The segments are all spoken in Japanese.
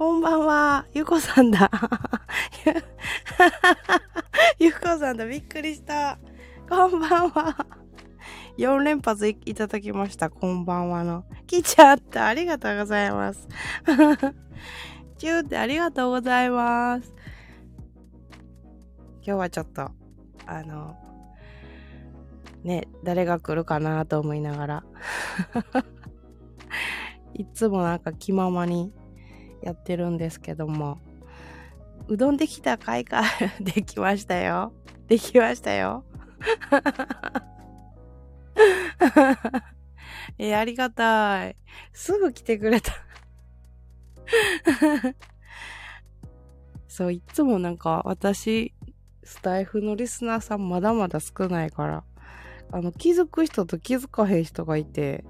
こんばんは。ゆこさんだ。ゆこさんだ。びっくりした。こんばんは。4連発いいただきました。こんばんはの。来ちゃった。ありがとうございます。チューってありがとうございます。今日はちょっと、あの、ね、誰が来るかなと思いながら。いつもなんか気ままにやってるんですけども。うどんできたかいか？できましたよ。できましたよ。えーありがたい。すぐ来てくれた。そう、いつもなんか私、スタイフのリスナーさんまだまだ少ないから、あの、気づく人と気づかへん人がいて、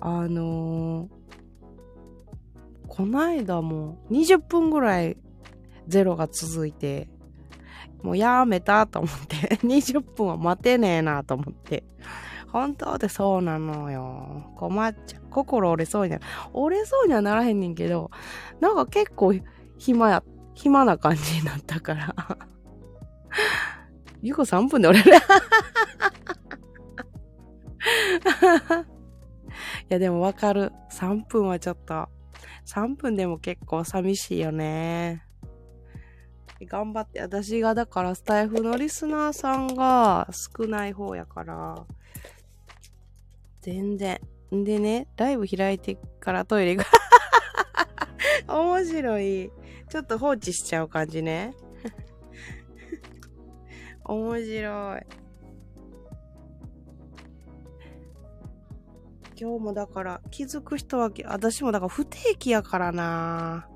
あのーこないだも20分ぐらいゼロが続いて、もうやめたと思って、20分は待てねえなと思って。本当ってそうなのよ。困っちゃう。心折れそうにな。折れそうにはならへんねんけど、なんか結構暇や、暇な感じになったから。ゆうこ3分で折れる。いやでもわかる。3分はちょっと、3分でも結構寂しいよね。頑張って、私がだからスタイフのリスナーさんが少ない方やから、全然。でね、ライブ開いてからトイレが 面白い。ちょっと放置しちゃう感じね。面白い。今日もだから気づく人は、私もだから不定期やからな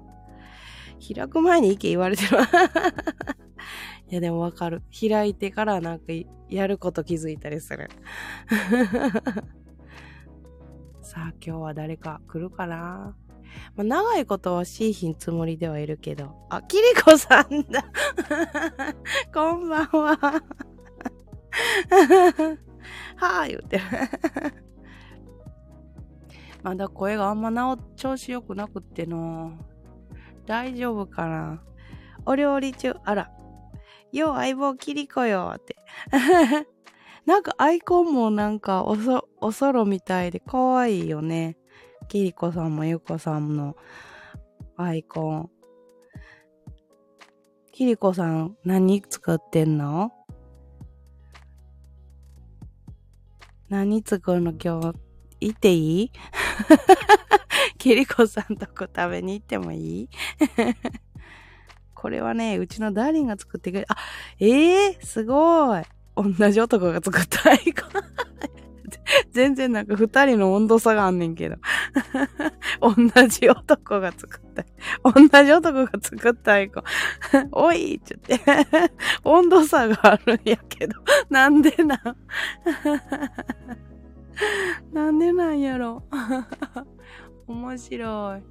開く前に行け言われてる。いやでもわかる。開いてからなんかやること気づいたりする。さあ今日は誰か来るかな？まあ、長いことはしいひんつもりではいるけど。あ、キリコさんだ。こんばんは。はぁ、言うてる。まだ声があんまなお、調子良くなくっての。大丈夫かなお料理中、あら。よう相棒キリコよって。なんかアイコンもなんかおそ、おそろみたいで可愛いよね。キリコさんもゆこさんのアイコン。キリコさん何作ってんの？何作るの今日？行っていい？キリコさんとこ食べに行ってもいい？これはね、うちのダーリンが作ってくれ、あ、ええー、すごい。同じ男が作ったアイコン。全然なんか二人の温度差があんねんけど。同じ男が作った。同じ男が作ったアイコン。おいって言って。温度差があるんやけど。なんでなん？なんでなんやろ。面白い。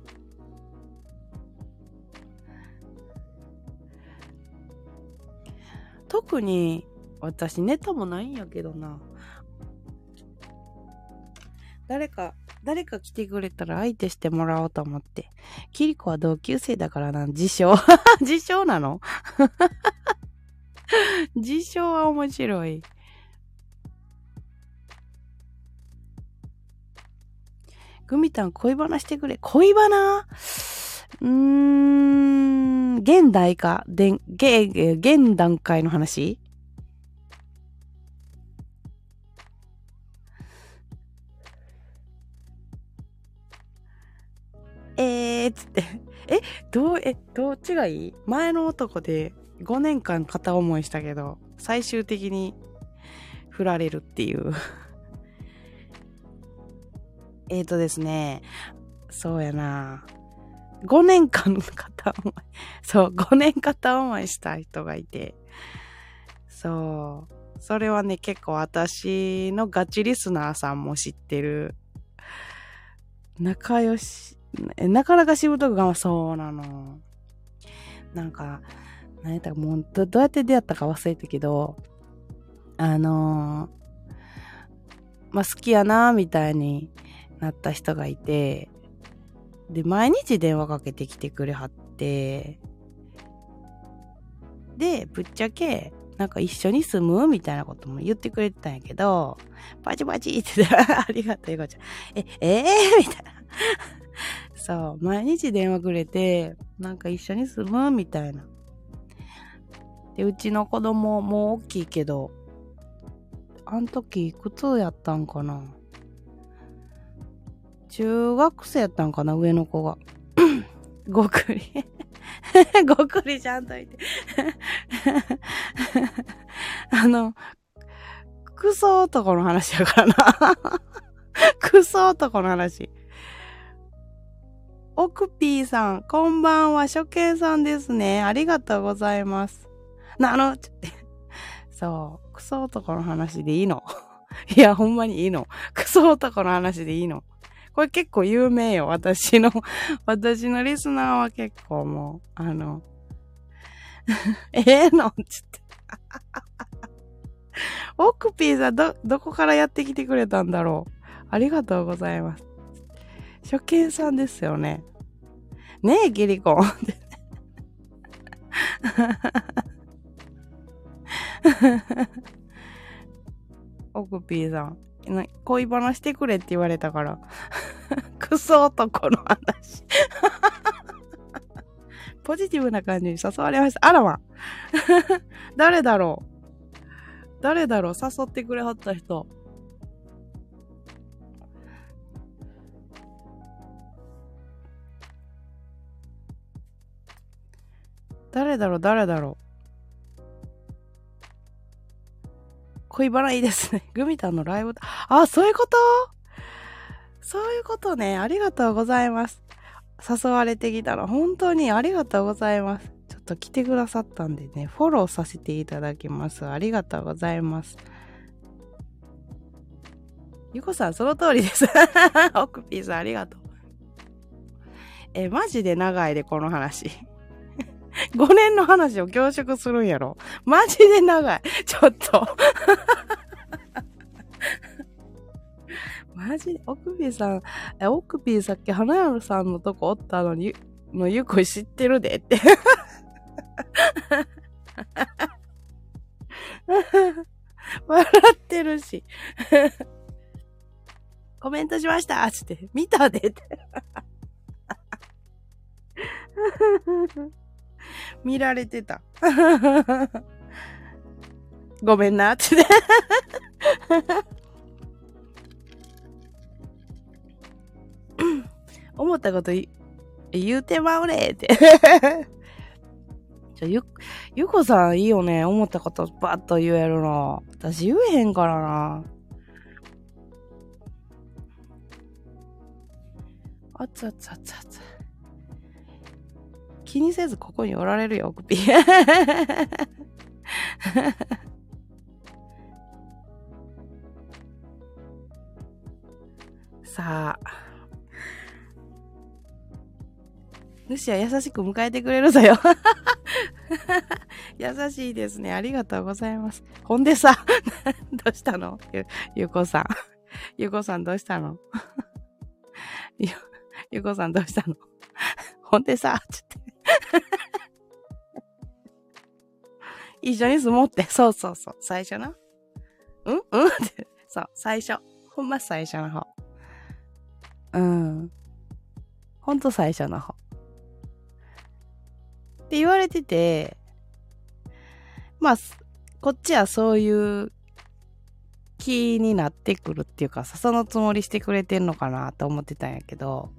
特に私ネタもないんやけどな。誰か、誰か来てくれたら相手してもらおうと思って。キリコは同級生だからな、自称。自称なの？自称は面白い。グミタン恋バナしてくれ。恋バナ？うーん、現代か、でん、げ、げ現段階の話？えーっつって。え、どう、え、どっちがいい？前の男で5年間片思いしたけど、最終的に振られるっていう。えーとですね、そうやな。5年間片思い。そう、5年片思いした人がいて。そう。それはね、結構私のガチリスナーさんも知ってる。仲良し、なかなかしぶとくがそうなの。なんか、何やったかもうど、どうやって出会ったか忘れたけど、あのーまあ、好きやな、みたいになった人がいて、で、毎日電話かけてきてくれはって、で、ぶっちゃけ、なんか一緒に住むみたいなことも言ってくれてたんやけど、パチパチって言ったらありがとう、ゆこちゃん。え、えー、みたいな。そう、毎日電話くれて、なんか一緒に住むみたいな。で、うちの子供もう大きいけど、あん時いくつやったんかな？中学生やったんかな上の子が。ごくり。ごくりちゃんといて。あの、クソ男の話やからな。クソ男の話。オクピーさん、こんばんは、初見さんですね。ありがとうございます。な、あの、ちょそう、クソ男の話でいいの？いや、ほんまにいいの。クソ男の話でいいの。これ結構有名よ。私の、私のリスナーは結構もう、あの、ええのつって。オクピーさん、ど、どこからやってきてくれたんだろう。ありがとうございます。初見さんですよね。ねえ、ギリコン。オクピーさん。恋バナしてくれって言われたから。クソ男の話。ポジティブな感じに誘われました。あらま。誰だろう誰だろう誘ってくれはった人。誰だろう誰だろう恋バナいいですね。グミタンのライブ、あ、そういうこと？そういうことね。ありがとうございます。誘われてきたら本当にありがとうございます。ちょっと来てくださったんでね、フォローさせていただきます。ありがとうございます。ゆこさん、その通りです。オクピーさん、ありがとう。え、マジで長いで、この話。5年の話を凝縮するんやろ。マジで長い。ちょっと。マジで、オクピーさん、え、オクピーさっき花屋さんのとこおったのに、のゆこ知ってるでって。笑ってるし。コメントしましたつって、見たでって。見られてた。ごめんな、って。思ったこと言うてまうねって。じゃ、ゆ、ゆこさんいいよね。思ったことバッと言えるの。私言えへんからな。あつあつあつあつ。気にせずここにおられるよ、オクピー。さあ。主は優しく迎えてくれるぞよ。優しいですね。ありがとうございます。ほんでさ、どうしたの？ゆ、ゆこさん。ゆこさんどうしたの？ゆ、ゆこさんどうしたの？ほんでさ、つって。一緒に住もうって。そうそうそう。最初な。うん？うん？って。そう、最初。ほんま最初の方。うん。ほんと最初の方。って言われてて、まあ、こっちはそういう気になってくるっていうか、そのつもりしてくれてんのかなと思ってたんやけど、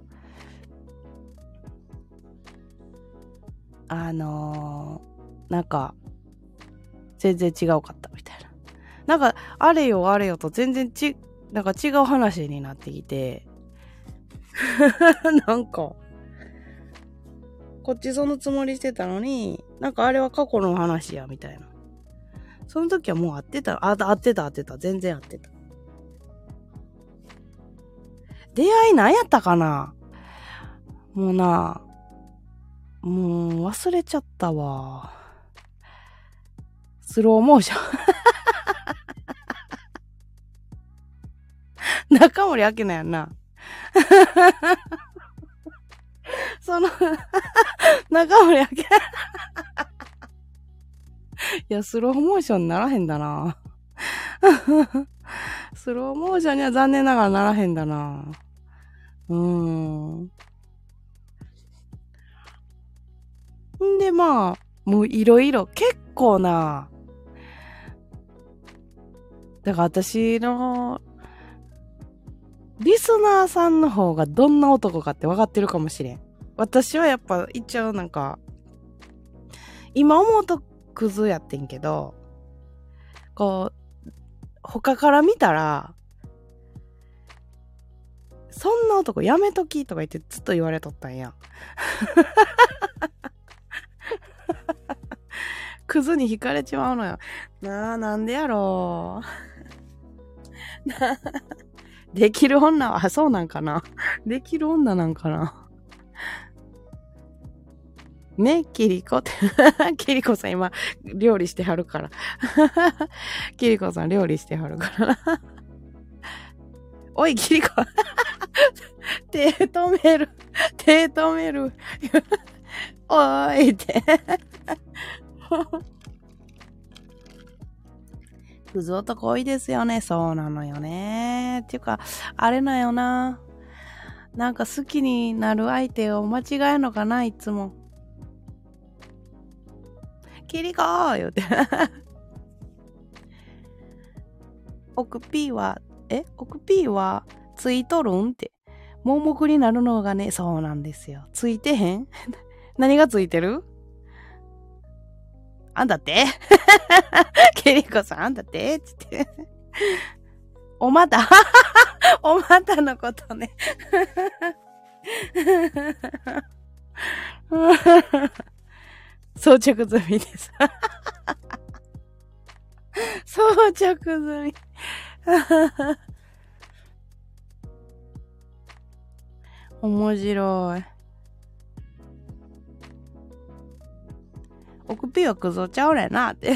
あのー、なんか、全然違うかったみたいな。なんか、あれよあれよと全然ち、なんか違う話になってきて、なんか、こっちそのつもりしてたのに、なんかあれは過去の話や、みたいな。その時はもう会ってた、あ、会ってた、会ってた、全然会ってた。出会い何やったかなもうな、もう忘れちゃったわ。スローモーション。中森明菜やんな。その 中森明菜。いや、スローモーションにならへんだな。スローモーションには残念ながらならへんだな。うーん。んで、まあ、もういろいろ、結構な、だから私の、リスナーさんの方がどんな男かって分かってるかもしれん。私はやっぱ一応なんか、今思うとクズやってんけど、こう、他から見たら、そんな男やめときとか言ってずっと言われとったんや。クズに惹かれちまうのよ。なあ、なんでやろう。できる女は、そうなんかな。できる女なんかな。ね、キリコって。キリコさん今、料理してはるから。キリコさん料理してはるから。おい、キリコ。手止める。手止める。おーいって。クズ男多いですよね。そうなのよね。っていうか、あれなよな。なんか好きになる相手を間違えるのかな、いつも。キリコー言うて。奥 P は、え？奥 P はついとるんって。盲目になるのがね、そうなんですよ。ついてへん？何がついてる？あんだって？ケリコさん、あんだって？つって。おまた？おまたのことね。装着済みです。装着済み。面白い。奥ピーはクゾちゃうれなって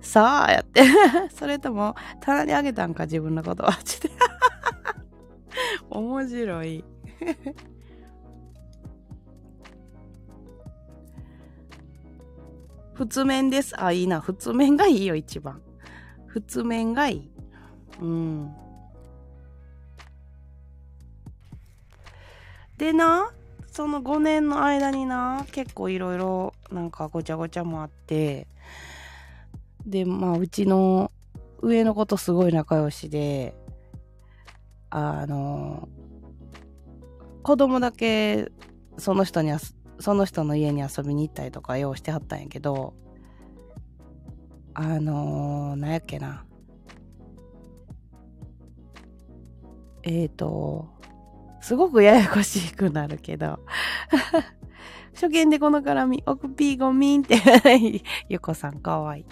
さあ、やってそれとも、棚にあげたんか、自分のことは。ちて。面白い普通面です。あ、いいな。普通面がいいよ、一番。普通面がいい。うん。でな、その5年の間にな、結構いろいろなんかごちゃごちゃもあって、で、まあ、うちの上の子とすごい仲良しで、あの、子供だけその人にその人の家に遊びに行ったりとか用してはったんやけど、あのー、なんやっけな。えっ、ー、と、すごくややこしくなるけど、初見でこの絡み、奥ピーゴミンって ゆこさんかわいい。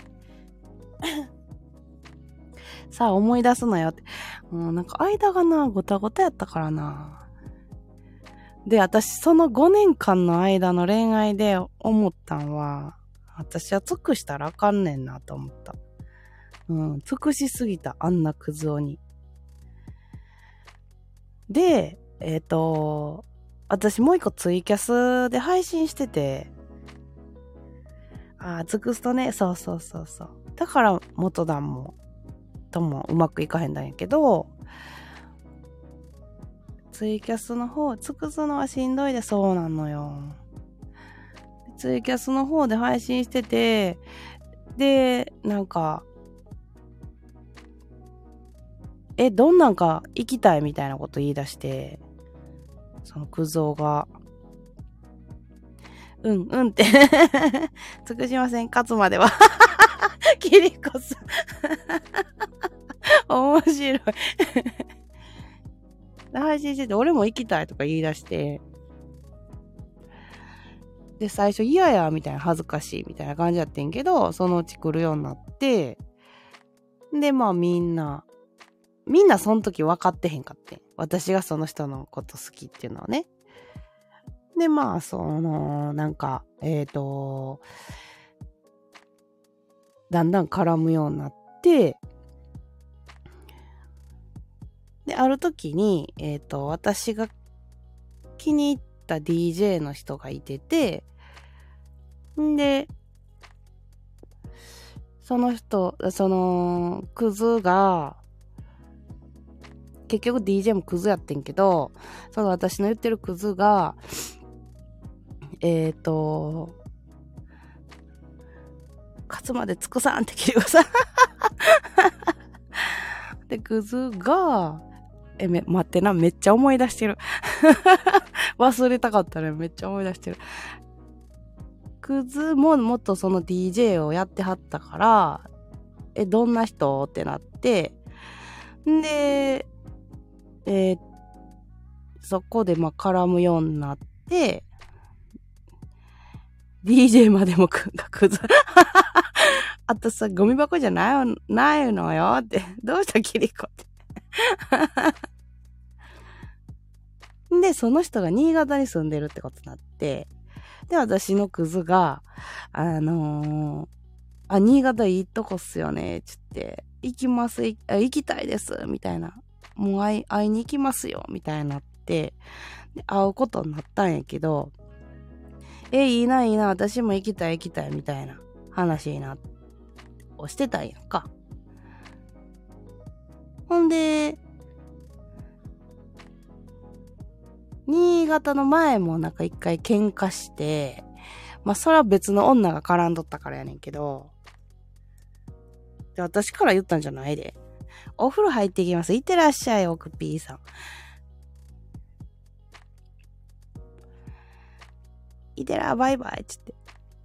さあ思い出すのよって。もうなんか間がな、ごたごたやったからな。で、私その5年間の間の恋愛で思ったんは、私は尽くしたらあかんねんなと思った。うん、尽くしすぎた、あんなクズ男に。で、えっ、ー、と、私もう一個ツイキャスで配信してて、ああ、尽くすとね、そうそうそうそう。だから元旦も、ともうまくいかへんだんやけど、ツイキャスの方、尽くすのはしんどいで、そうなのよ。ツイキャスの方で配信してて、で、なんか、え、どんなんか行きたいみたいなこと言い出して、そのクゾが、うんうんって。尽くしません、勝つまでは。キリコさん面白い。配信してて、俺も行きたいとか言い出して、で、最初嫌や、みたいな、恥ずかしい、みたいな感じやってんけど、そのうち来るようになって、で、まあみんな、みんなその時分かってへんかって。私がその人のこと好きっていうのはね。で、まあ、その、なんか、えっ、ー、と、だんだん絡むようになって、で、ある時に、えっ、ー、と、私が気に入った DJ の人がいてて、んで、その人、その、クズが、結局 DJ もクズやってんけど、その私の言ってるクズが、えっ、ー、と、勝つまで尽くさんって切りくさ。で、クズが、え、め、待ってな、めっちゃ思い出してる。忘れたかったね。めっちゃ思い出してる。クズももっとその DJ をやってはったから、え、どんな人？ってなって、んで、え、そこでまあ絡むようになって、DJ までもく、がくず。あとさ、ゴミ箱じゃない、ないのよって。どうしたキリコって。で、その人が新潟に住んでるってことになって、で、私のクズが、あのー、あ、新潟いいとこっすよね、つって、行きます、行きたいです、みたいな。もう会い、会いに行きますよ、みたいになって、で会うことになったんやけど、え、いいな、いいな、私も行きたい、行きたい、みたいな話にな、をしてたんやんか。ほんで、新潟の前もなんか一回喧嘩して、まあそれは別の女が絡んどったからやねんけど、で、私から言ったんじゃないで。お風呂入ってきます。いってらっしゃい、奥 P さん。いてら、バイバイつって。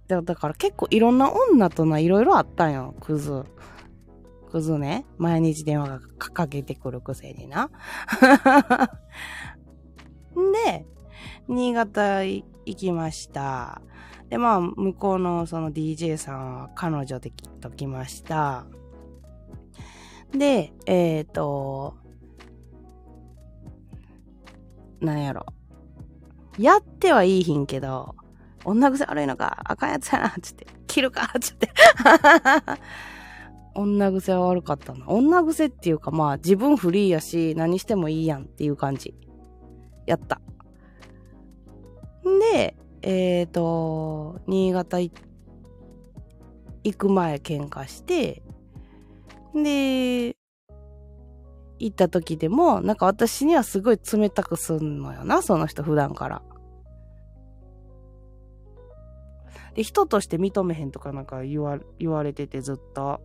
だから結構いろんな女とな、いろいろあったんよ、クズ。クズね。毎日電話がかけてくるくせにな。ん で、新潟行きました。で、まあ、向こうのその DJ さんは彼女できっと来ました。で、えっ、ー、と、なんやろ。やってはいいひんけど、女癖悪いのか、あかんやつやな、つって、切るか、つって。女癖は悪かったな。女癖っていうかまあ自分フリーやし何してもいいやんっていう感じ。やった。んで、えっ、ー、と、新潟行く前喧嘩して、で、行った時でも、なんか私にはすごい冷たくすんのよな、その人普段から。で、人として認めへんとかなんか言わ言われててずっと。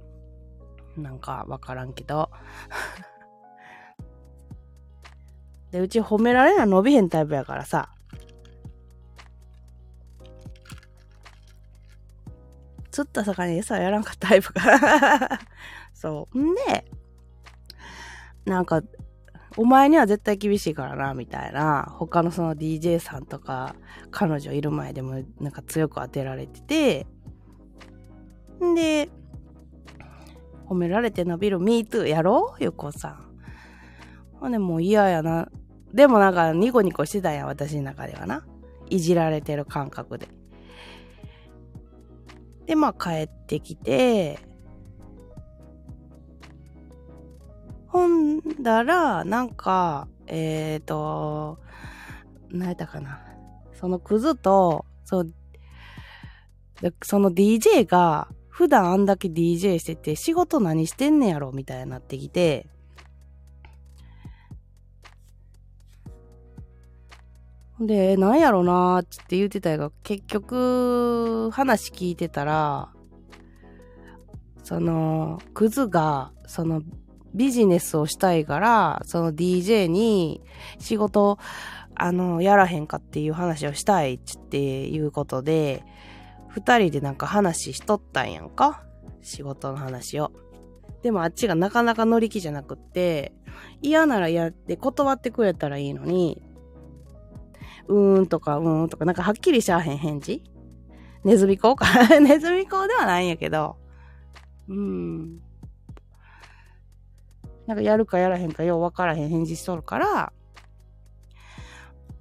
なんかわからんけど。で、うち褒められな伸びへんタイプやからさ。釣った魚餌やらんかったタイプからそう。んで、なんか、お前には絶対厳しいからな、みたいな、他のその DJ さんとか、彼女いる前でもなんか強く当てられてて、んで、褒められて伸びる MeToo やろ？ゆこさん。ほんでもう嫌やな。でもなんかニコニコしてたんや、私の中ではな。いじられてる感覚で。で、まあ帰ってきて、ほんだら、なんか、えっ、ー、と、何やったかな。そのクズと、そう、その DJ が、普段あんだけ DJ してて、仕事何してんねやろみたいになってきて、で、なんやろなーって言ってたが、結局、話聞いてたら、その、クズが、その、ビジネスをしたいから、その DJ に仕事、あの、やらへんかっていう話をしたいっていうことで、二人でなんか話しとったんやんか？仕事の話を。でもあっちがなかなか乗り気じゃなくって、嫌なら嫌って断ってくれたらいいのに、うーんとかうーんとかなんかはっきりしゃあへん返事？ネズミ講か？ネズミ講ではないんやけど、うーん。なんかやるかやらへんかようわからへん返事しとるから、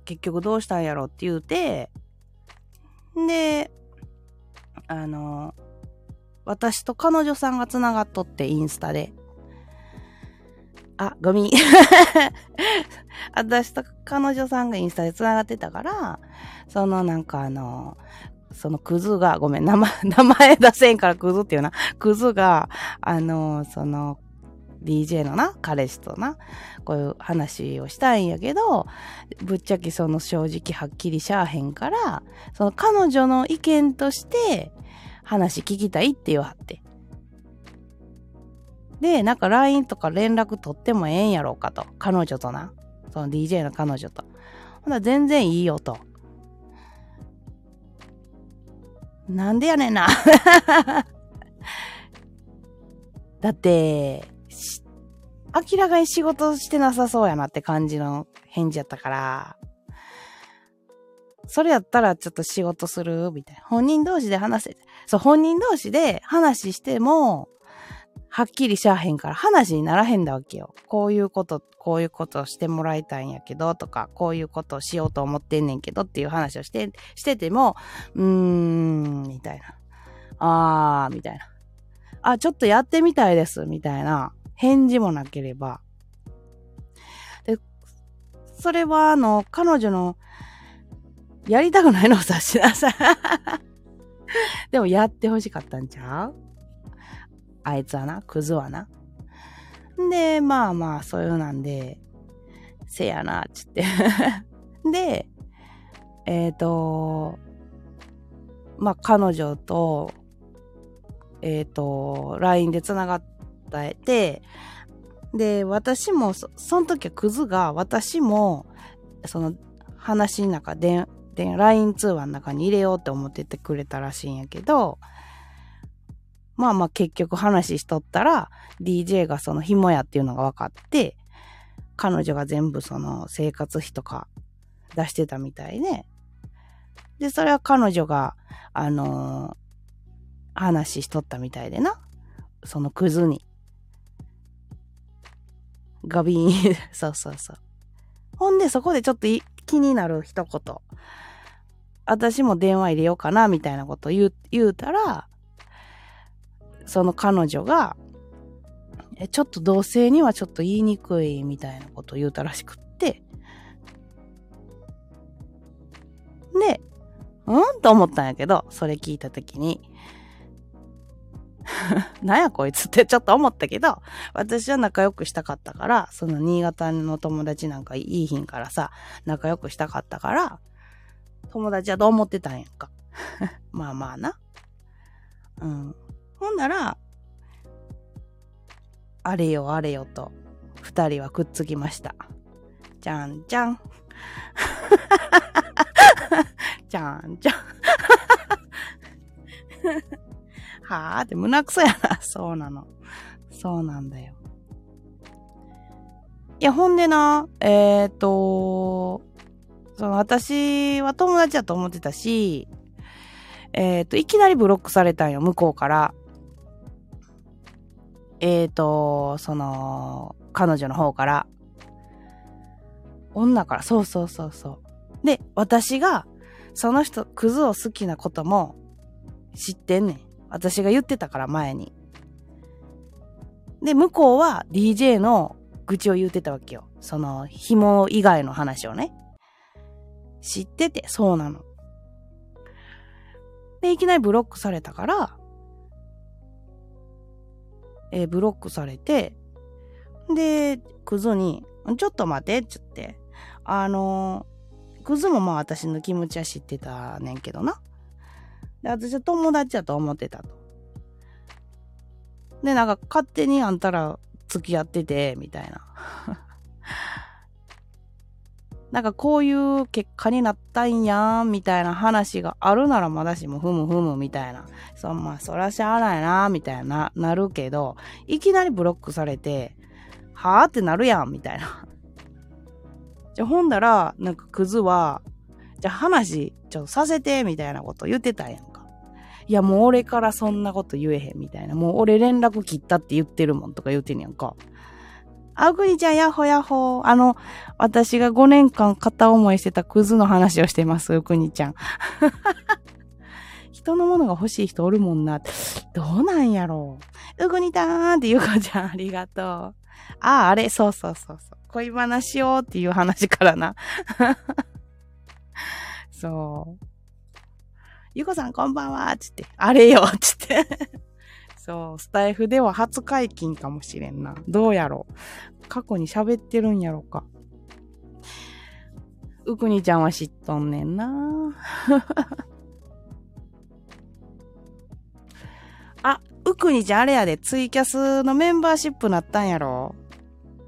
結局どうしたんやろって言うて、で、あの、私と彼女さんが繋がっとって、インスタで。あ、ゴミ。私と彼女さんがインスタで繋がってたから、そのなんかあの、そのクズが、ごめん、名前、名前出せんからクズっていうな。クズが、あの、その、DJ のな、彼氏とな、こういう話をしたいんやけど、ぶっちゃけその正直はっきりしゃあへんから、その彼女の意見として話聞きたいって言わはって。で、なんか LINE とか連絡取ってもええんやろうかと。彼女とな。その DJ の彼女と。ほな、全然いいよと。なんでやねんな。だって、明らかに仕事してなさそうやなって感じの返事やったから、それやったらちょっと仕事する？みたいな。本人同士で話せ。そう、本人同士で話しても、はっきりしゃあへんから話にならへんだわけよ。こういうこと、こういうことをしてもらいたいんやけど、とか、こういうことをしようと思ってんねんけどっていう話をして、してても、うーん、みたいな。あー、みたいな。あ、ちょっとやってみたいです、みたいな。返事もなければ。で、それは、あの、彼女の、やりたくないのを察しなさい。でも、やってほしかったんちゃう？あいつはな、クズはな。で、まあまあ、そういうなんで、せやな、つって で、えっ、ー、と、まあ、彼女と、えっ、ー、と、LINE で繋がってて、で、私もそ、その時はクズが、私も、その話の中で、で、LINE 通話の中に入れようって思っててくれたらしいんやけど、まあまあ結局話しとったら、DJ がその紐やっていうのが分かって、彼女が全部その生活費とか出してたみたいで、で、それは彼女が、あのー、話しとったみたいでな。そのクズに。ガビーン。そうそうそう。ほんで、そこでちょっと気になる一言。私も電話入れようかな、みたいなこと言う、言うたら、その彼女が、え、ちょっと同性にはちょっと言いにくいみたいなこと言うたらしくって、で、うん？と思ったんやけど、それ聞いたときに、なんやこいつってちょっと思ったけど、私は仲良くしたかったから、その新潟の友達なんかいいひんからさ、仲良くしたかったから、友達はどう思ってたんやんか。まあまあな。うん。ほんなら、あれよあれよと、二人はくっつきました。じゃんじゃん。じゃんじゃん。はあ？って胸くそやな。そうなの。そうなんだよ。いや、ほんでな、えっ、ー、と、その私は友達だと思ってたし、えっ、ー、と、いきなりブロックされたんよ、向こうから。えっ、ー、と、その、彼女の方から。女から、そうそうそうそう。で、私が、その人、クズを好きなことも知ってんねん。私が言ってたから前に。で、向こうは DJ の愚痴を言ってたわけよ。その、紐以外の話をね。知ってて、そうなの。で、いきなりブロックされたから、え、ブロックされて、で、クズに、ちょっと待て、ちょって。あの、クズもまあ私の気持ちは知ってたねんけどな。で、私は友達やと思ってたと。で、なんか勝手にあんたら付き合ってて、みたいな。なんかこういう結果になったんやん、みたいな話があるならまだしも、ふむふむ、みたいな。そんまあ、そらしゃあないな、みたいな、なるけど、いきなりブロックされて、はぁってなるやん、みたいな。じゃ、ほんだら、なんかクズは、じゃ、話、ちょっとさせて、みたいなこと言ってたやんか。いや、もう俺からそんなこと言えへん、みたいな。もう俺連絡切ったって言ってるもんとか言ってんやんか。あぐにちゃん、やっほやっほ。あの、私が5年間片思いしてたクズの話をしてます、うくにちゃん。人のものが欲しい人おるもんな。どうなんやろう。うぐにたーんってゆかちゃんありがとう。ああ、あれ、そうそうそうそう。恋話をっていう話からな。そう。ゆこさんこんばんはつって、あれよつって。そう、スタイフでは初解禁かもしれんな。どうやろう。過去に喋ってるんやろか。うくにちゃんは知っとんねんな。あ、うくにちゃんあれやで、ツイキャスのメンバーシップなったんやろ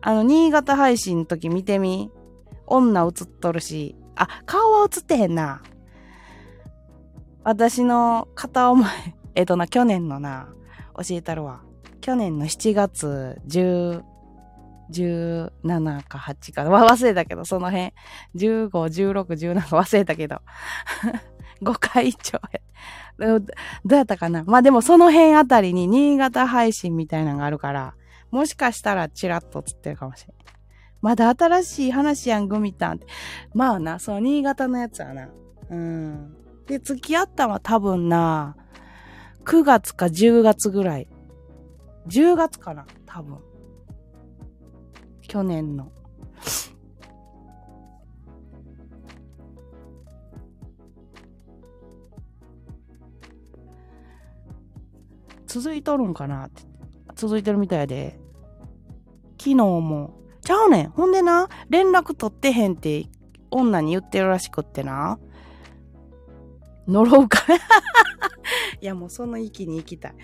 あの、新潟配信の時見てみ。女映っとるし。あ、顔は映ってへんな。私の片思い、えっとな、去年のな、教えたるわ。去年の7月17か8か、忘れたけど、その辺。15、16、17忘れたけど。5回以上どうやったかなまあでもその辺あたりに新潟配信みたいなのがあるから、もしかしたらチラッと映ってるかもしれん。まだ新しい話やん、グミタンって。まあな、その新潟のやつはな。うん。で、付き合ったのは多分な、9月か10月ぐらい。10月かな多分。去年の。続いとるんかなって続いてるみたいで。昨日も、ちゃうねん。ほんでな、連絡取ってへんって女に言ってるらしくってな。呪うか いや、もうその域に行きたい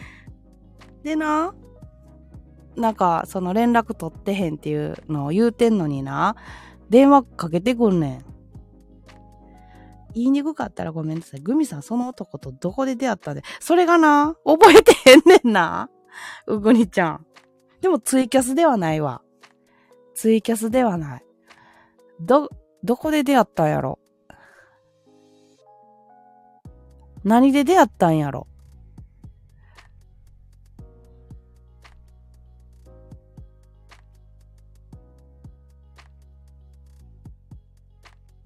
でな、なんか、その連絡取ってへんっていうのを言うてんのにな、電話かけてくんねん。言いにくかったらごめんなさい。グミさんその男とどこで出会ったんで。それがな、覚えてへんねんな。うぐにちゃん。でもツイキャスではないわ。ツイキャスではない。ど、どこで出会ったんやろ？何で出会ったんやろ？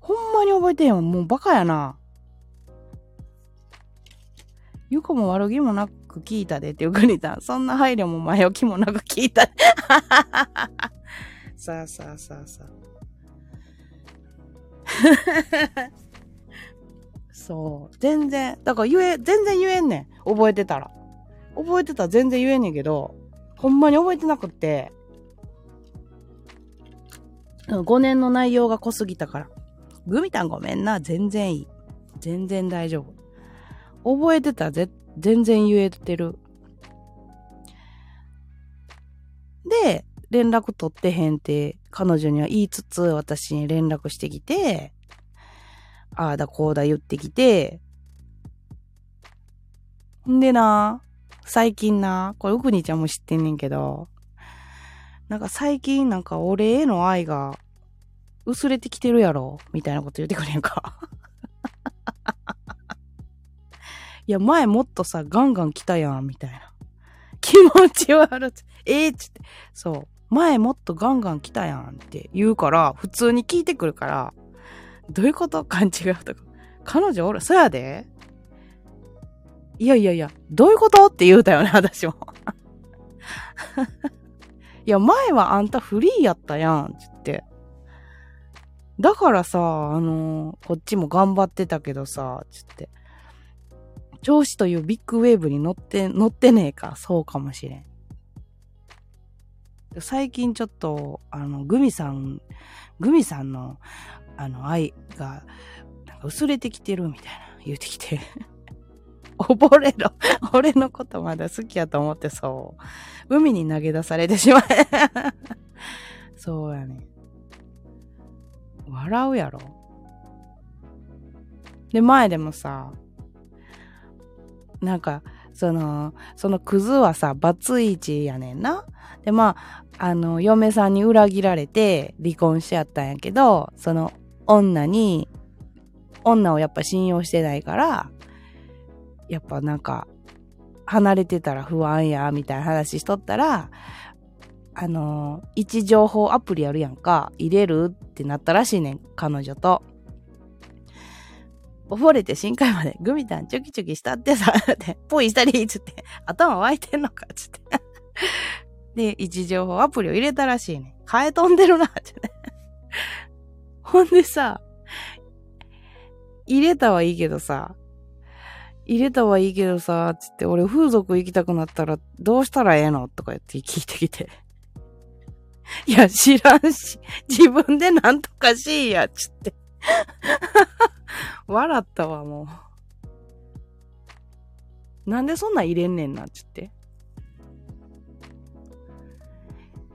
ほんまに覚えてへんわ。もうバカやな。ゆこも悪気もなく聞いたでっていうかにた。そんな配慮も前置きもなく聞いた。さあさあさあさあ。そう。全然。だから言え、全然言えんねん。覚えてたら。覚えてたら全然言えんねんけど、ほんまに覚えてなくって、5年の内容が濃すぎたから。グミタンごめんな。全然いい。全然大丈夫。覚えてたら全然言えてる。で、連絡取ってへんって彼女には言いつつ私に連絡してきて、ああだこうだ言ってきて、んでな、最近な、これうくにちゃんも知ってんねんけど、なんか最近なんか俺への愛が薄れてきてるやろみたいなこと言ってくれんかいや、前もっとさ、ガンガン来たやん、みたいな。気持ち悪い。ええー、つって。そう。前もっとガンガン来たやんって言うから、普通に聞いてくるから、どういうこと？勘違いとか。彼女おる、そやでいやいやいや、どういうこと？って言うたよね、私も。いや、前はあんたフリーやったやん、つって。だからさ、あのー、こっちも頑張ってたけどさ、つって。調子というビッグウェーブに乗って、乗ってねえか。そうかもしれん。最近ちょっと、あの、グミさん、グミさんの、あの、愛が、なんか薄れてきてるみたいな言うてきて。溺れろ。俺のことまだ好きやと思ってそう。海に投げ出されてしまえ。そうやね。笑うやろ。で、前でもさ、なんか、その、そのクズはさ、バツイチやねんな。で、まあ、あの、嫁さんに裏切られて離婚しちゃったんやけど、その女に、女をやっぱ信用してないから、やっぱなんか、離れてたら不安や、みたいな話しとったら、あの、位置情報アプリやるやんか、入れるってなったらしいねん、彼女と。溺れて深海までグミタンチョキチョキしたってさ、って、ポイしたり、つって、頭湧いてんのか、つって。で、位置情報アプリを入れたらしいね。ハエ飛んでるな、つって。ほんでさ、入れたはいいけどさ、入れたはいいけどさ、つって、俺風俗行きたくなったらどうしたらええのとか言って聞いてきて。いや、知らんし、自分でなんとかしいや、つって。笑ったわ、もう。なんでそんなん入れんねんな、っつって。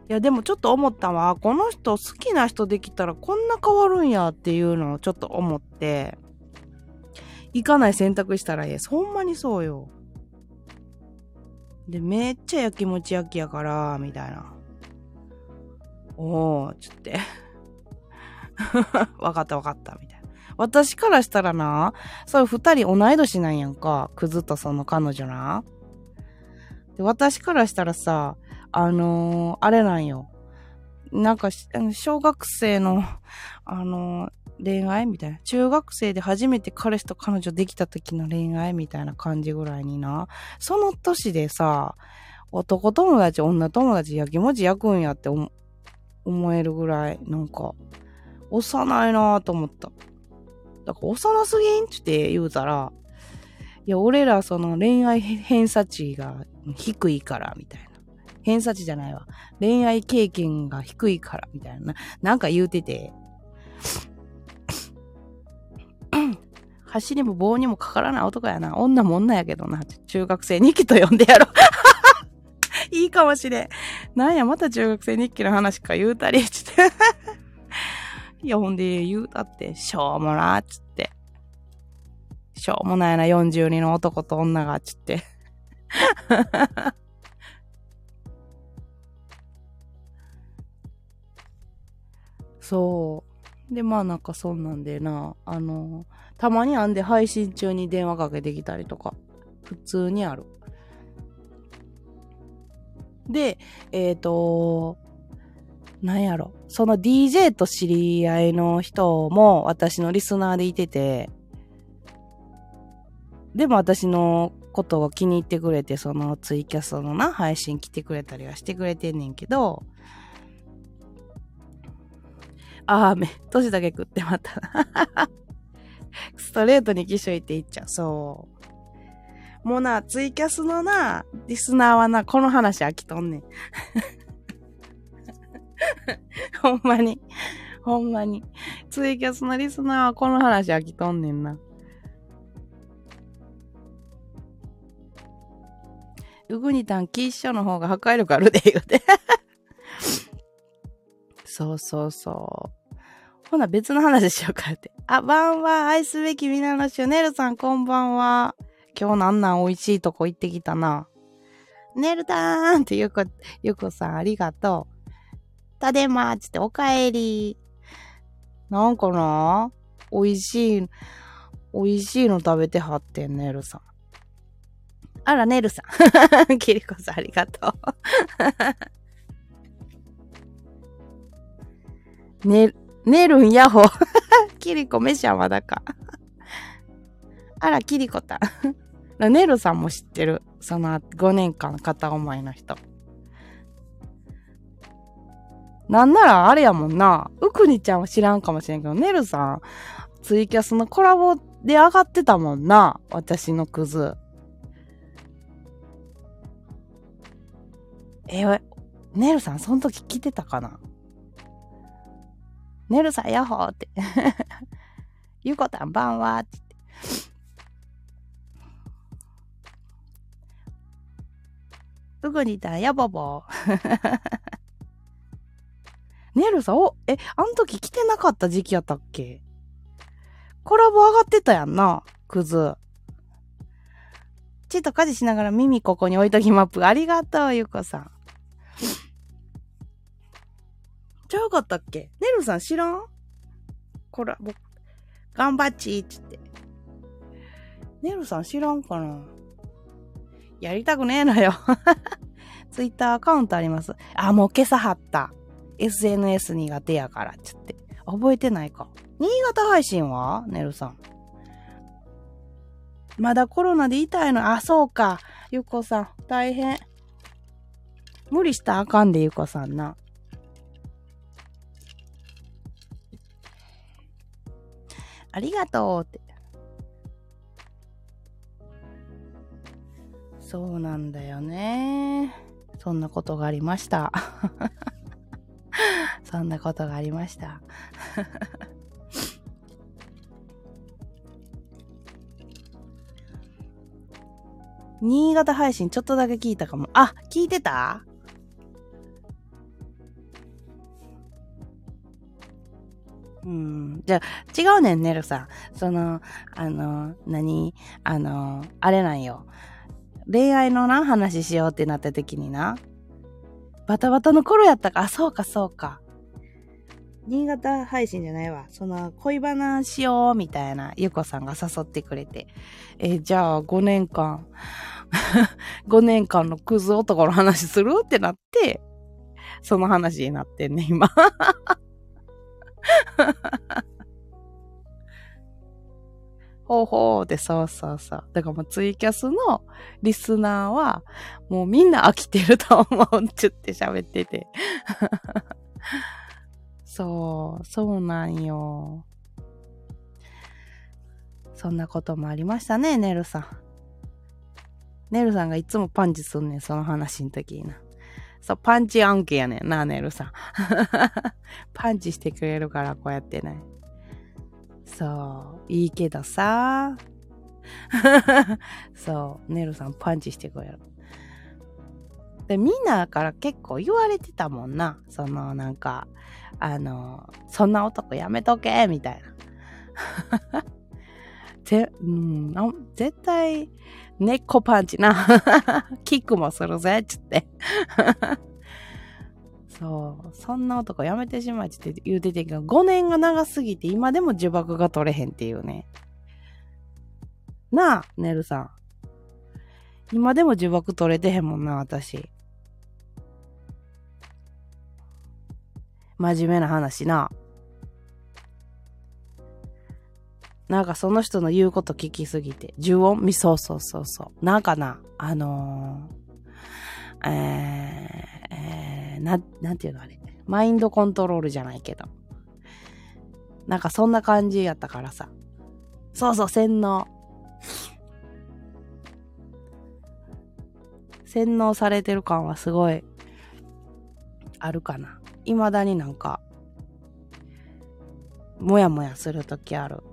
いや、でもちょっと思ったわ。この人好きな人できたらこんな変わるんやっていうのをちょっと思って、行かない選択したらええ。ほんまにそうよ。で、めっちゃやきもち焼きやから、みたいな。おー、つって。わかったわかった、みたいな。私からしたらな、そう二人同い年なんやんか。クズとその彼女な。で私からしたらさ、あのーあれなんよ。なんか、小学生の、あのー恋愛？みたいな。中学生で初めて彼氏と彼女できた時の恋愛みたいな感じぐらいにな。その年でさ、男友達、女友達、やきもち焼くんやって思思えるぐらい、なんか、幼いなぁと思った。だから、幼すぎんって言うたら、いや、俺らその恋愛偏差値が低いから、みたいな。偏差値じゃないわ。恋愛経験が低いから、みたいな。なんか言うてて。走りも棒にもかからない男やな。女も女やけどな。中学生日記と呼んでやろう。いいかもしれん。なんや、また中学生日記の話か言うたり、つって。いや、ほんで言うたって、しょうもな、つって。しょうもないな、42の男と女が、つって。そう。で、まあなんかそんなんでな、あの、たまにあんで配信中に電話かけてきたりとか、普通にある。で、えっ、と、なんやろ。その DJ と知り合いの人も私のリスナーでいてて、でも私のことを気に入ってくれて、そのツイキャスのな、配信来てくれたりはしてくれてんねんけど、あーめ、年だけ食ってまた。ストレートに機種行っていっちゃう。そう。もうな、ツイキャスのな、リスナーはな、この話飽きとんねん。ほんまに。ほんまに。ツイキャスのリスナーはこの話飽きとんねんな。うぐにたん、キッショの方が破壊力あるで、言うて。そうそうそう。ほな、別の話しようかって。あ、ばんは、愛すべき皆の種、ねるさん、こんばんは。今日なんなん美味しいとこ行ってきたな。ねるたーんってゆこ、ゆこさん、ありがとう。たでまーつって、おかえり。なんかな美味しい、美味しいの食べてはってん、ねるさん。あら、ねるさん。きりこさん、ありがとう。ね、ねるんやほ。きりこ、めしゃまだか。あら、きりこたん。ねるさんも知ってる。その5年間片思いの人。なんならあれやもんな。うくにちゃんは知らんかもしれんけど、ねるさん、ツイキャスのコラボで上がってたもんな。私のクズ。え、ねるさん、その時来てたかな？ねるさん、やっほーって。ゆこたん、ばんはって言って。うぐにたん、やぼぼー。ねるさん、お、え、あん時来てなかった時期やったっけ？コラボ上がってたやんな、クズ。ちっと家事しながら耳ここに置いときマップ。ありがとう、ゆこさん。ちゃうかったっけ？ねるさん知らん？コラボ、頑張っちーっつって。ねるさん知らんかな？やりたくねえのよ。ツイッターアカウントあります。あ、もう今朝貼った。SNS 苦手やからっつって。覚えてないか。新潟配信は？ねるさん。まだコロナで痛いの？あ、そうか。ゆこさん、大変。無理したらあかんで、ゆこさんな。ありがとうって。そうなんだよね。そんなことがありました。そんなことがありました。新潟配信ちょっとだけ聞いたかも。あ、聞いてた？うん。じゃあ、違うねん、ねるさん。その、あの、何？あの、あれなんよ。恋愛のな、話しようってなった時にな。バタバタの頃やったか。あ、そうか、そうか。新潟配信じゃないわ。その、恋バナしよう、みたいな、ゆこさんが誘ってくれて。えじゃあ、5年間、5年間のクズ男の話する？ってなって、その話になってんね、今。ほうほうで、そうそうそう。だからもうツイキャスのリスナーは、もうみんな飽きてると思うって言って喋ってて。そう、そうなんよ。そんなこともありましたね、ネルさん。ネルさんがいつもパンチすんねん、その話の時にな。そう、パンチ案件やねんな、ネルさん。パンチしてくれるから、こうやってね。そう、いいけどさ。そう、ネルさんパンチしてくれる。で、みんなから結構言われてたもんな。その、なんか、あの、そんな男やめとけみたいな。ぜ、うん、絶対、猫パンチな。キックもするぜ、つって。そう。そんな男やめてしまいって言うててんけど、5年が長すぎて今でも呪縛が取れへんっていうね。なあ、ネルさん。今でも呪縛取れてへんもんな、私。真面目な話な。なんかその人の言うこと聞きすぎて、呪音み、そうそうそうそう。なんかな、あのー、えー、えー、な、なんていうのあれ。マインドコントロールじゃないけど。なんかそんな感じやったからさ。そうそう、洗脳。洗脳されてる感はすごい、あるかな。未だになんか、もやもやするときある。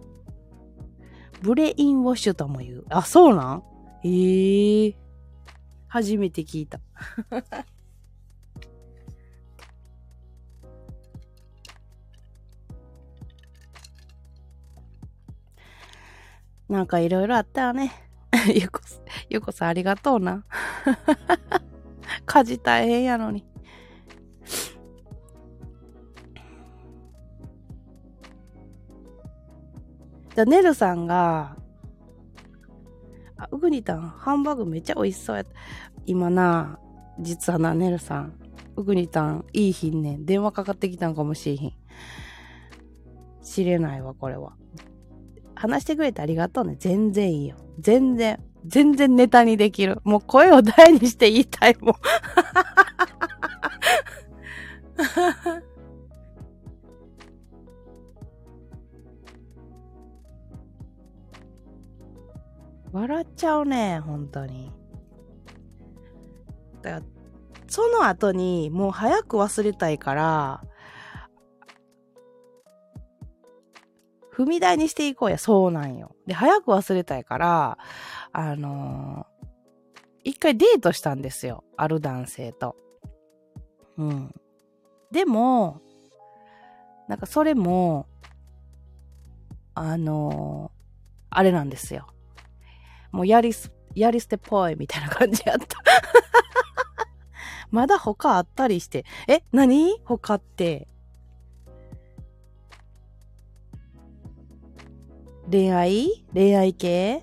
ブレインウォッシュとも言う。あ、そうなん？ええー、初めて聞いた。なんかいろいろあったよね。ゆこ、ゆこさんありがとうな。家事大変やのに。じゃネルさんが、あ、うぐにたん、ハンバーグめっちゃ美味しそうやった。今な、実はな、ネルさん、うぐにたん、いい日ね電話かかってきたんかもしれへん。知れないわ、これは。話してくれてありがとうね。全然いいよ。全然、全然ネタにできる。もう声を大にして言いたいもん。笑っちゃうね、本当に。だから、その後にもう早く忘れたいから、踏み台にしていこうや、そうなんよ。で、早く忘れたいから、あのー、一回デートしたんですよ。ある男性と。うん。でも、なんかそれも、あのー、あれなんですよ。もうやりす、やり捨てっぽいみたいな感じやった。まだ他あったりして。え、何？他って。恋愛？恋愛系？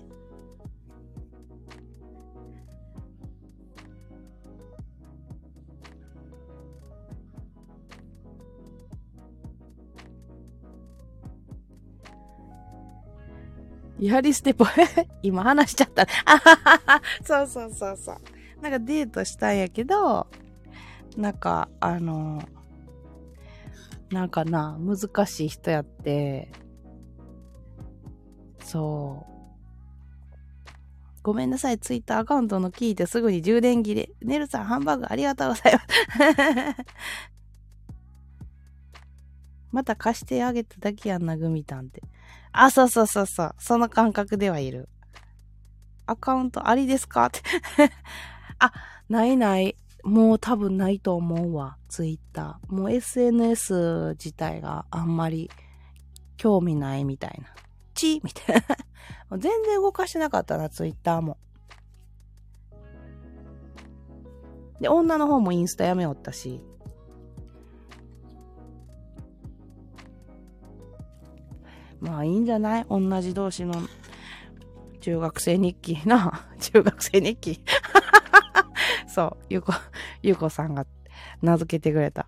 やり捨てぽい。今話しちゃった。あははは。そうそうそうそう。なんかデートしたんやけど、なんか、あの、なんかな、難しい人やって、そう。ごめんなさい、ツイッターアカウントの聞いてすぐに充電切れ。ネルさん、ハンバーグありがとうございます。また貸してあげただけやんな、グミタンって。あ、そうそうそうそう。その感覚ではいる。アカウントありですか？って。あ、ないない。もう多分ないと思うわ。ツイッター。もう SNS 自体があんまり興味ないみたいな。チみたいな。全然動かしてなかったな、ツイッターも。で、女の方もインスタやめよったし。まあいいんじゃない？同じ同士の中学生日記な。中学生日記。そう、ゆこ、ゆこさんが名付けてくれた。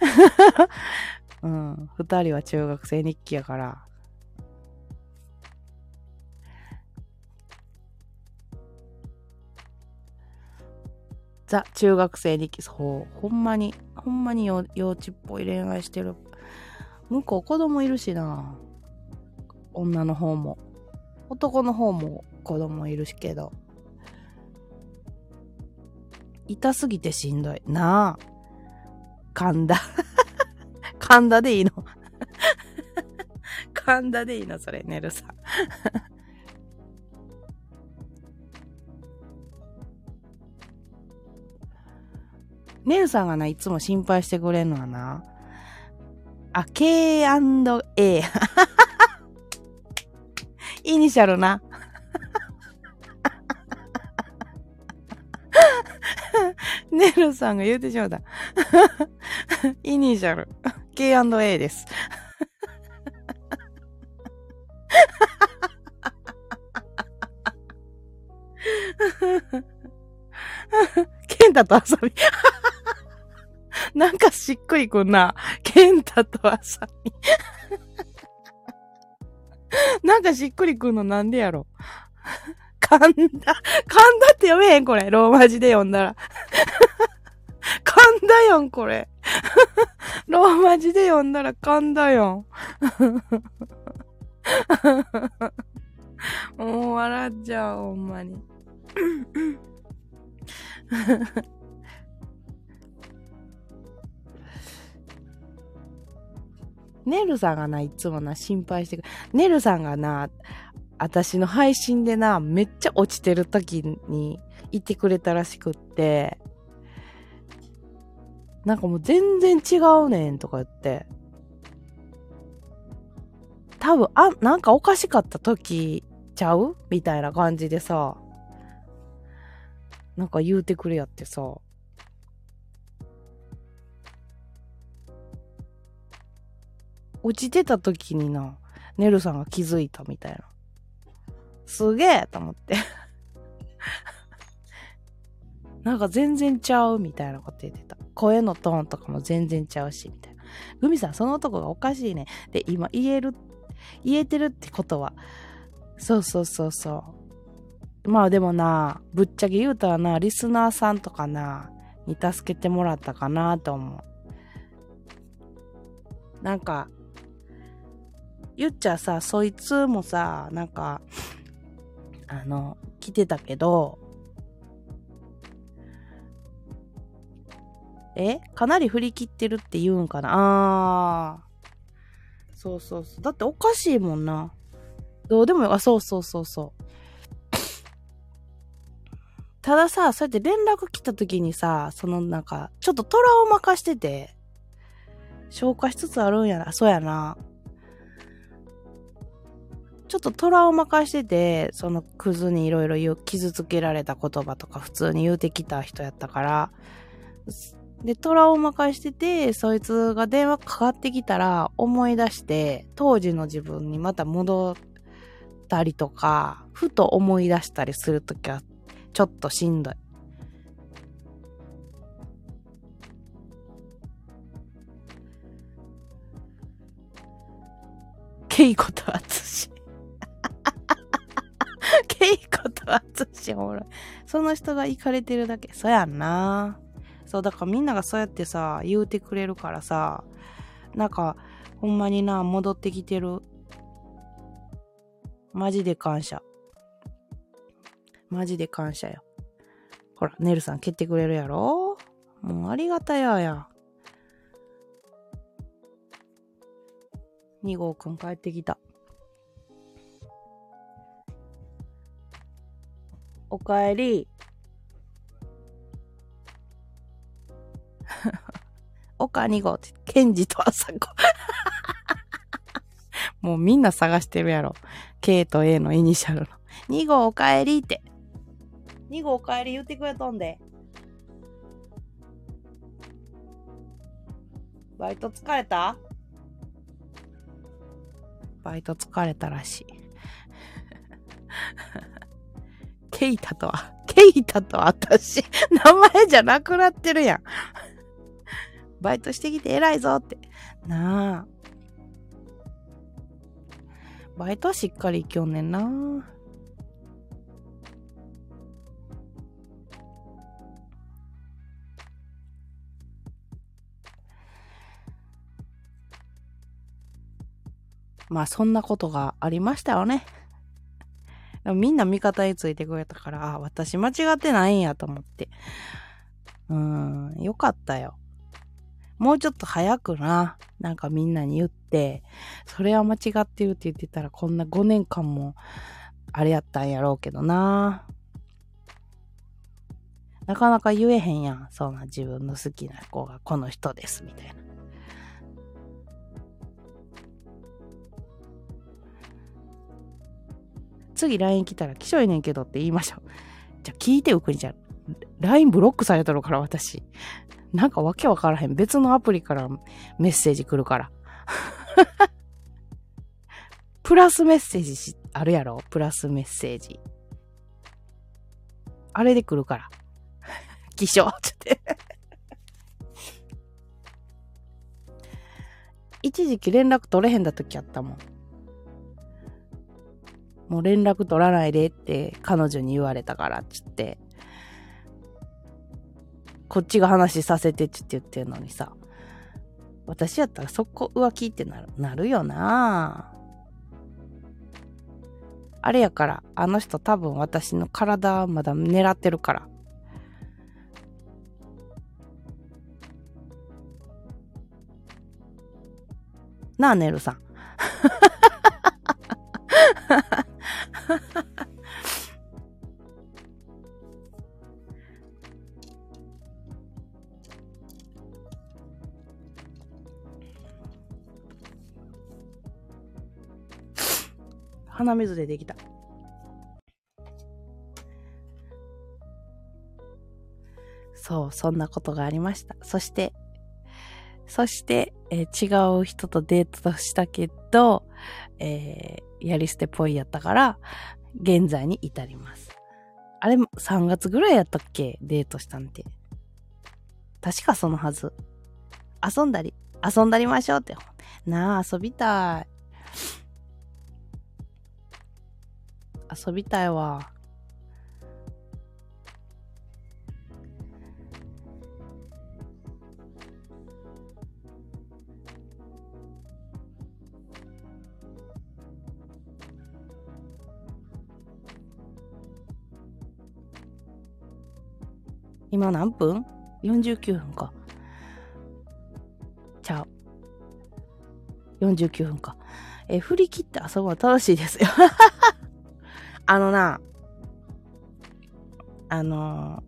うん、二人は中学生日記やから。ザ、中学生日記。そう、ほんまに、ほんまに幼幼稚っぽい恋愛してる。向こう子供いるしな。女の方も。男の方も子供いるしけど。痛すぎてしんどい。なあ。神田。神田でいいの 神田でいいのそれ、寝るさん。ネルさんがな、いつも心配してくれんのはな。あ、K&A。イニシャルな。ネルさんが言うてしまった。イニシャル。K&A です。ケンタとアサミ。なんかしっくりくんな。ケンタとアサミ。なんかしっくりくんのなんでやろ。神田、神田って読めへんこれ。ローマ字で読んだら。神田やん、これ。ローマ字で読んだら 神田やん。もう笑っちゃう、ほんまに。ネルさんがな、いつもな、心配してくる。ネルさんがな、私の配信でな、めっちゃ落ちてる時にいてくれたらしくって、なんかもう全然違うねんとか言って、多分、あ、なんかおかしかった時ちゃう？みたいな感じでさ、なんか言うてくれやってさ、落ちてた時にな、ネルさんが気づいたみたいな。すげえと思って。なんか全然ちゃうみたいなこと言ってた。声のトーンとかも全然ちゃうし、みたいな。グミさん、その男がおかしいね。で、今言える、言えてるってことは、そうそうそうそう。まあでもな、ぶっちゃけ言うたらな、リスナーさんとかな、に助けてもらったかなと思う。なんか、言っちゃさ、そいつもさ、なんか、あの、来てたけど、え？かなり振り切ってるって言うんかな？あー。そうそうそう。だっておかしいもんな。どうでもよ、あ、そうそうそうそう。たださ、そうやって連絡来た時にさ、そのなんか、ちょっとトラウマ化してて、消化しつつあるんやな、そうやな。ちょっとトラウマ化してて、そのクズにいろいろ、傷つけられた言葉とか普通に言うてきた人やったから、で、トラウマ化してて、そいつが電話かかってきたら思い出して、当時の自分にまた戻ったりとか、ふと思い出したりするときは、ちょっとしんどい。ケイコとアツシ。田敦おもろい。その人が行かれてるだけ。そやんな。そう、だからみんながそうやってさ、言うてくれるからさ、なんか、ほんまにな、戻ってきてる。マジで感謝。マジで感謝よ。ほら、ネルさん蹴ってくれるやろ？もうありがたやや。2号くん帰ってきた。おかえり。岡2号って、ケンジとあさこ。もうみんな探してるやろ。K と A のイニシャルの。2号おかえりって。2号おかえり言ってくれとんで。バイト疲れたバイト疲れたらしい。ケイタとは、ケイタと私、名前じゃなくなってるやん。バイトしてきて偉いぞって。なあ。バイトはしっかり行きよんねんな。まあそんなことがありましたよね。みんな味方についてくれたから、あ私間違ってないんやと思って。うん、よかったよ。もうちょっと早くな、なんかみんなに言って、それは間違ってるって言ってたらこんな5年間もあれやったんやろうけどな。なかなか言えへんやん。そんな自分の好きな子がこの人です、みたいな。次 LINE 来たら、きしょいねんけどって言いましょう。じゃあ聞いてよ、くにちゃん。LINE ブロックされとるから、私。なんかわけわからへん。別のアプリからメッセージ来るから。プラスメッセージしあるやろ？プラスメッセージ。あれで来るから。気象って。一時期連絡取れへんだ時あったもん。もう連絡取らないでって彼女に言われたからっつって、こっちが話させてっつって言ってるのにさ、私やったらそこ浮気ってなる、なるよなあれやから、あの人多分私の体まだ狙ってるから。なあ、ネルさん。鼻水でできた。そう、そんなことがありました。そして、そして、えー、違う人とデートしたけど、えー、やり捨てっぽいやったから、現在に至ります。あれ、3月ぐらいやったっけ？デートしたんて。確かそのはず。遊んだり、遊んだりましょうって。なあ、遊びたい。遊びたいわ。今何分 ?49 分か。ちゃう。49分か。え、振り切って遊ぶの楽しいですよ。あのな、あの、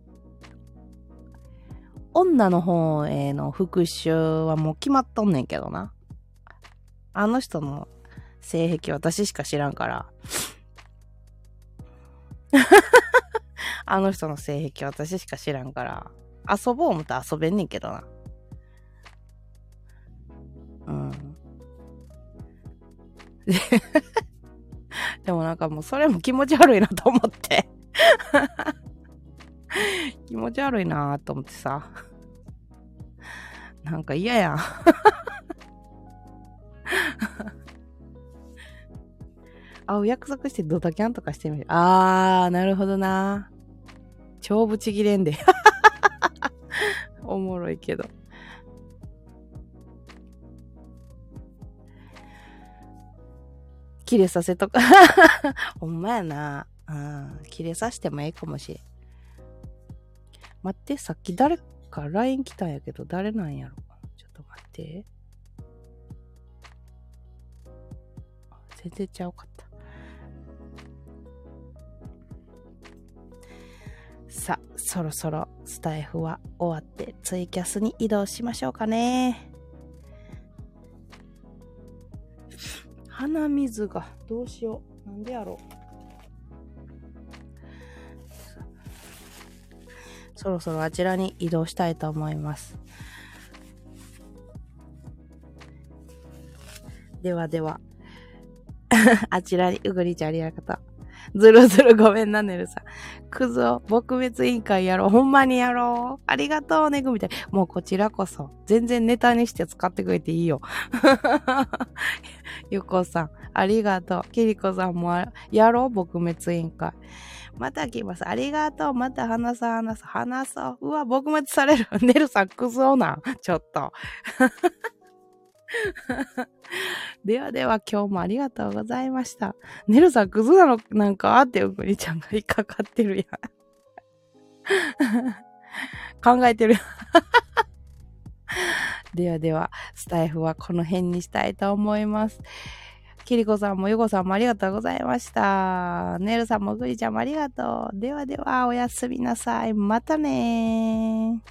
女の方への復讐はもう決まっとんねんけどな。あの人の性癖私しか知らんから。あの人の性癖私しか知らんから。遊ぼう思ったら遊べんねんけどな。うん。でもなんかもうそれも気持ち悪いなと思って 気持ち悪いなと思ってさ。なんか嫌やん会う約束してドタキャンとかしてみる。あー、なるほどな。超ブチギレんで。おもろいけど。切れさせとか。ほんまやな。うん。切れさせてもええかもしれん。待って、さっき誰か LINE 来たんやけど、誰なんやろちょっと待って。全然ちゃうかった。さあ、そろそろスタイフは終わってツイキャスに移動しましょうかね。鼻水がどうしよう。なんでやろう。そろそろあちらに移動したいと思います。ではでは。あちらにうぐりちゃんありがとう。ずるずるごめんな、ねるさん。クズを撲滅委員会やろう。ほんまにやろう。ありがとうね、ぐみたい。もうこちらこそ。全然ネタにして使ってくれていいよ。ゆこさん、ありがとう。きりこさんもやろう、撲滅委員会。また来ます。ありがとう。また話そう、話そう、話そう。うわ、撲滅される。ねるさん、クズをな。ちょっと。ではでは今日もありがとうございました。ネルさんクズなのなんかってうくりちゃんが引っかかってるやん。考えてる。ではでは、スタイフはこの辺にしたいと思います。キリコさんもヨコさんもありがとうございました。ネルさんもグリちゃんもありがとう。ではでは、おやすみなさい。またね。